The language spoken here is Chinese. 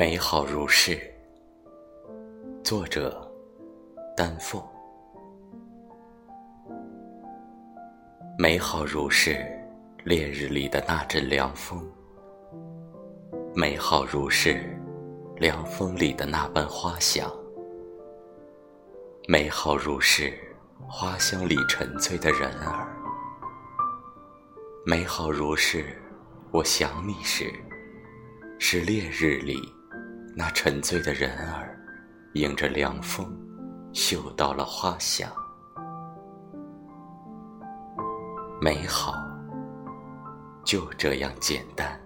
美好如是。作者：丹凤。美好如是，烈日里的那阵凉风；美好如是，凉风里的那般花香；美好如是，花香里沉醉的人儿；美好如是，我想你时，是烈日里。那沉醉的人儿，迎着凉风，嗅到了花香。美好，就这样简单。